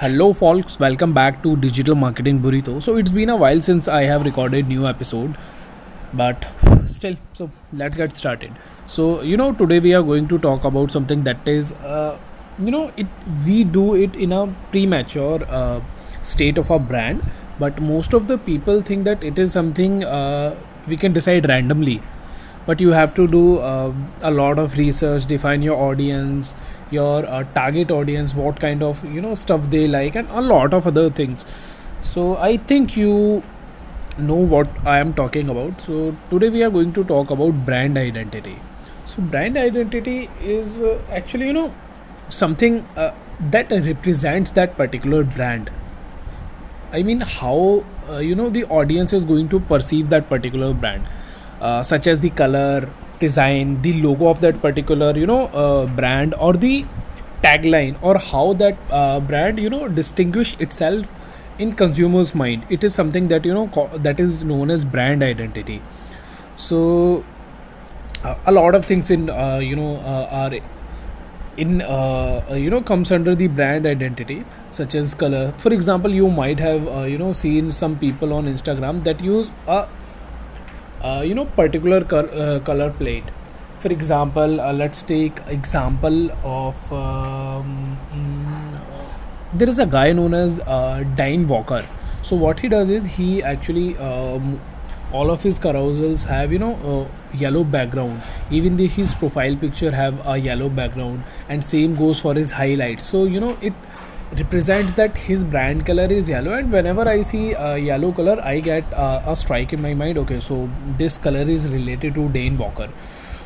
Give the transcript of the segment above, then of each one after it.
Hello, folks. Welcome back to Digital Marketing Burrito. So it's been a while since I have recorded new episode, but still, so let's get started. So you know, today we are going to talk about something that is, uh, you know, it we do it in a premature uh, state of our brand, but most of the people think that it is something uh, we can decide randomly but you have to do uh, a lot of research define your audience your uh, target audience what kind of you know stuff they like and a lot of other things. So i think you know what i am talking about. So today we are going to talk about brand identity. So brand identity is uh, actually you know something uh, that represents that particular brand. I mean how uh, you know the audience is going to perceive that particular brand uh, such as the color design the logo of that particular you know uh, brand or the tagline or how that uh, brand you know distinguish itself in consumers mind. It is something that you know co- that is known as brand identity. So uh, a lot of things in uh, you know uh, are in you know comes under the brand identity such as color. For example you might have you know seen some people on instagram that use a uh, you know particular uh, color plate. For example uh, let's take example of um, mm, there is a guy known as uh, Dane Walker. So what he does is he actually um, all of his carousels have you know uh, yellow background. Even the, his profile picture have a yellow background and same goes for his highlights. So you know it represents that his brand color is yellow and whenever i see a yellow color i get uh, a strike in my mind okay so this color is related to dane walker.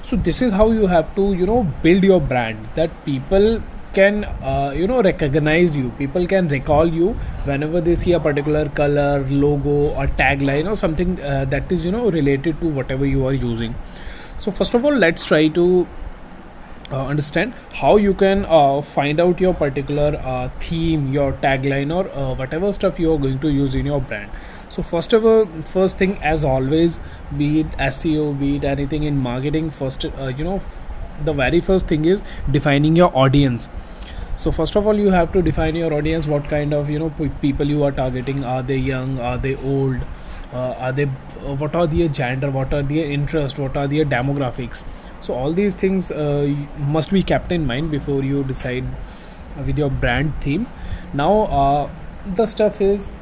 So this is how you have to you know build your brand that people can uh, you know recognize you people can recall you whenever they see a particular color logo or tagline or something uh, that is you know related to whatever you are using. So first of all let's try to uh, understand how you can uh, find out your particular uh, theme your tagline or uh, whatever stuff you are going to use in your brand. So first of all first thing as always be it seo be it anything in marketing first uh, you know the very first thing is defining your audience. So first of all you have to define your audience what kind of you know people you are targeting. Are they young? Are they old uh, are they what are their gender? What are their interest? What are their demographics? So all these things uh, must be kept in mind before you decide with your brand theme. Now uh, the stuff is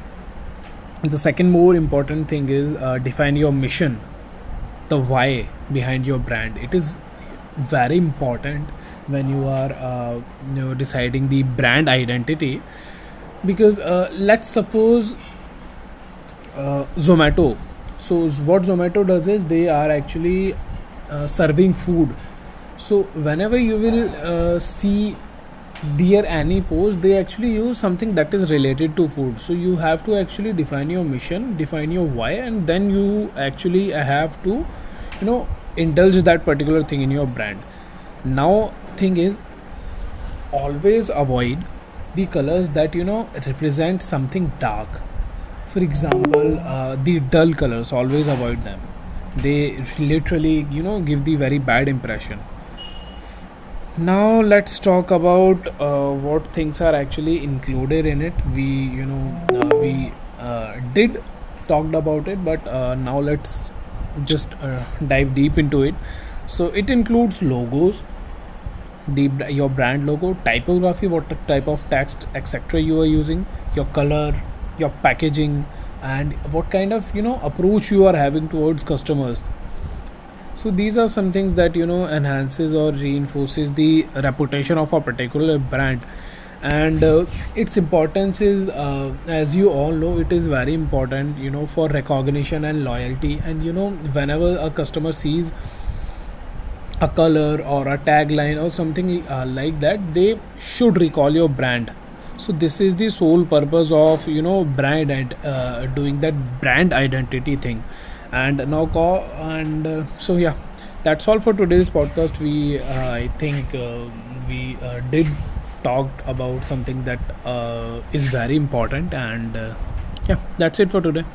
the second more important thing is uh, define your mission the why behind your brand. It is very important when you are uh, you know deciding the brand identity because uh, let's suppose uh, zomato. So what zomato does is they are actually uh, serving food. So whenever you will uh, see their any post they actually use something that is related to food. So you have to actually define your mission define your why and then you actually have to you know indulge that particular thing in your brand. Now thing is always avoid the colors that you know represent something dark for example uh, the dull colors always avoid them. They literally you know give the very bad impression. Now let's talk about uh, what things are actually included in it. We you know uh, we uh, did talked about it but uh, now let's just uh, dive deep into it. So it includes logos the your brand logo typography what type of text etc you are using your color your packaging and what kind of you know approach you are having towards customers. So these are some things that you know enhances or reinforces the reputation of a particular brand. And uh, its importance is uh, as you all know it is very important you know for recognition and loyalty. And you know whenever a customer sees a color or a tagline or something uh, like that they should recall your brand so this is the sole purpose of you know brand and uh, doing that brand identity thing. And now call and uh, so yeah. That's all for today's podcast. We uh, i think uh, we uh, did talked about something that uh, is very important. And yeah that's it for today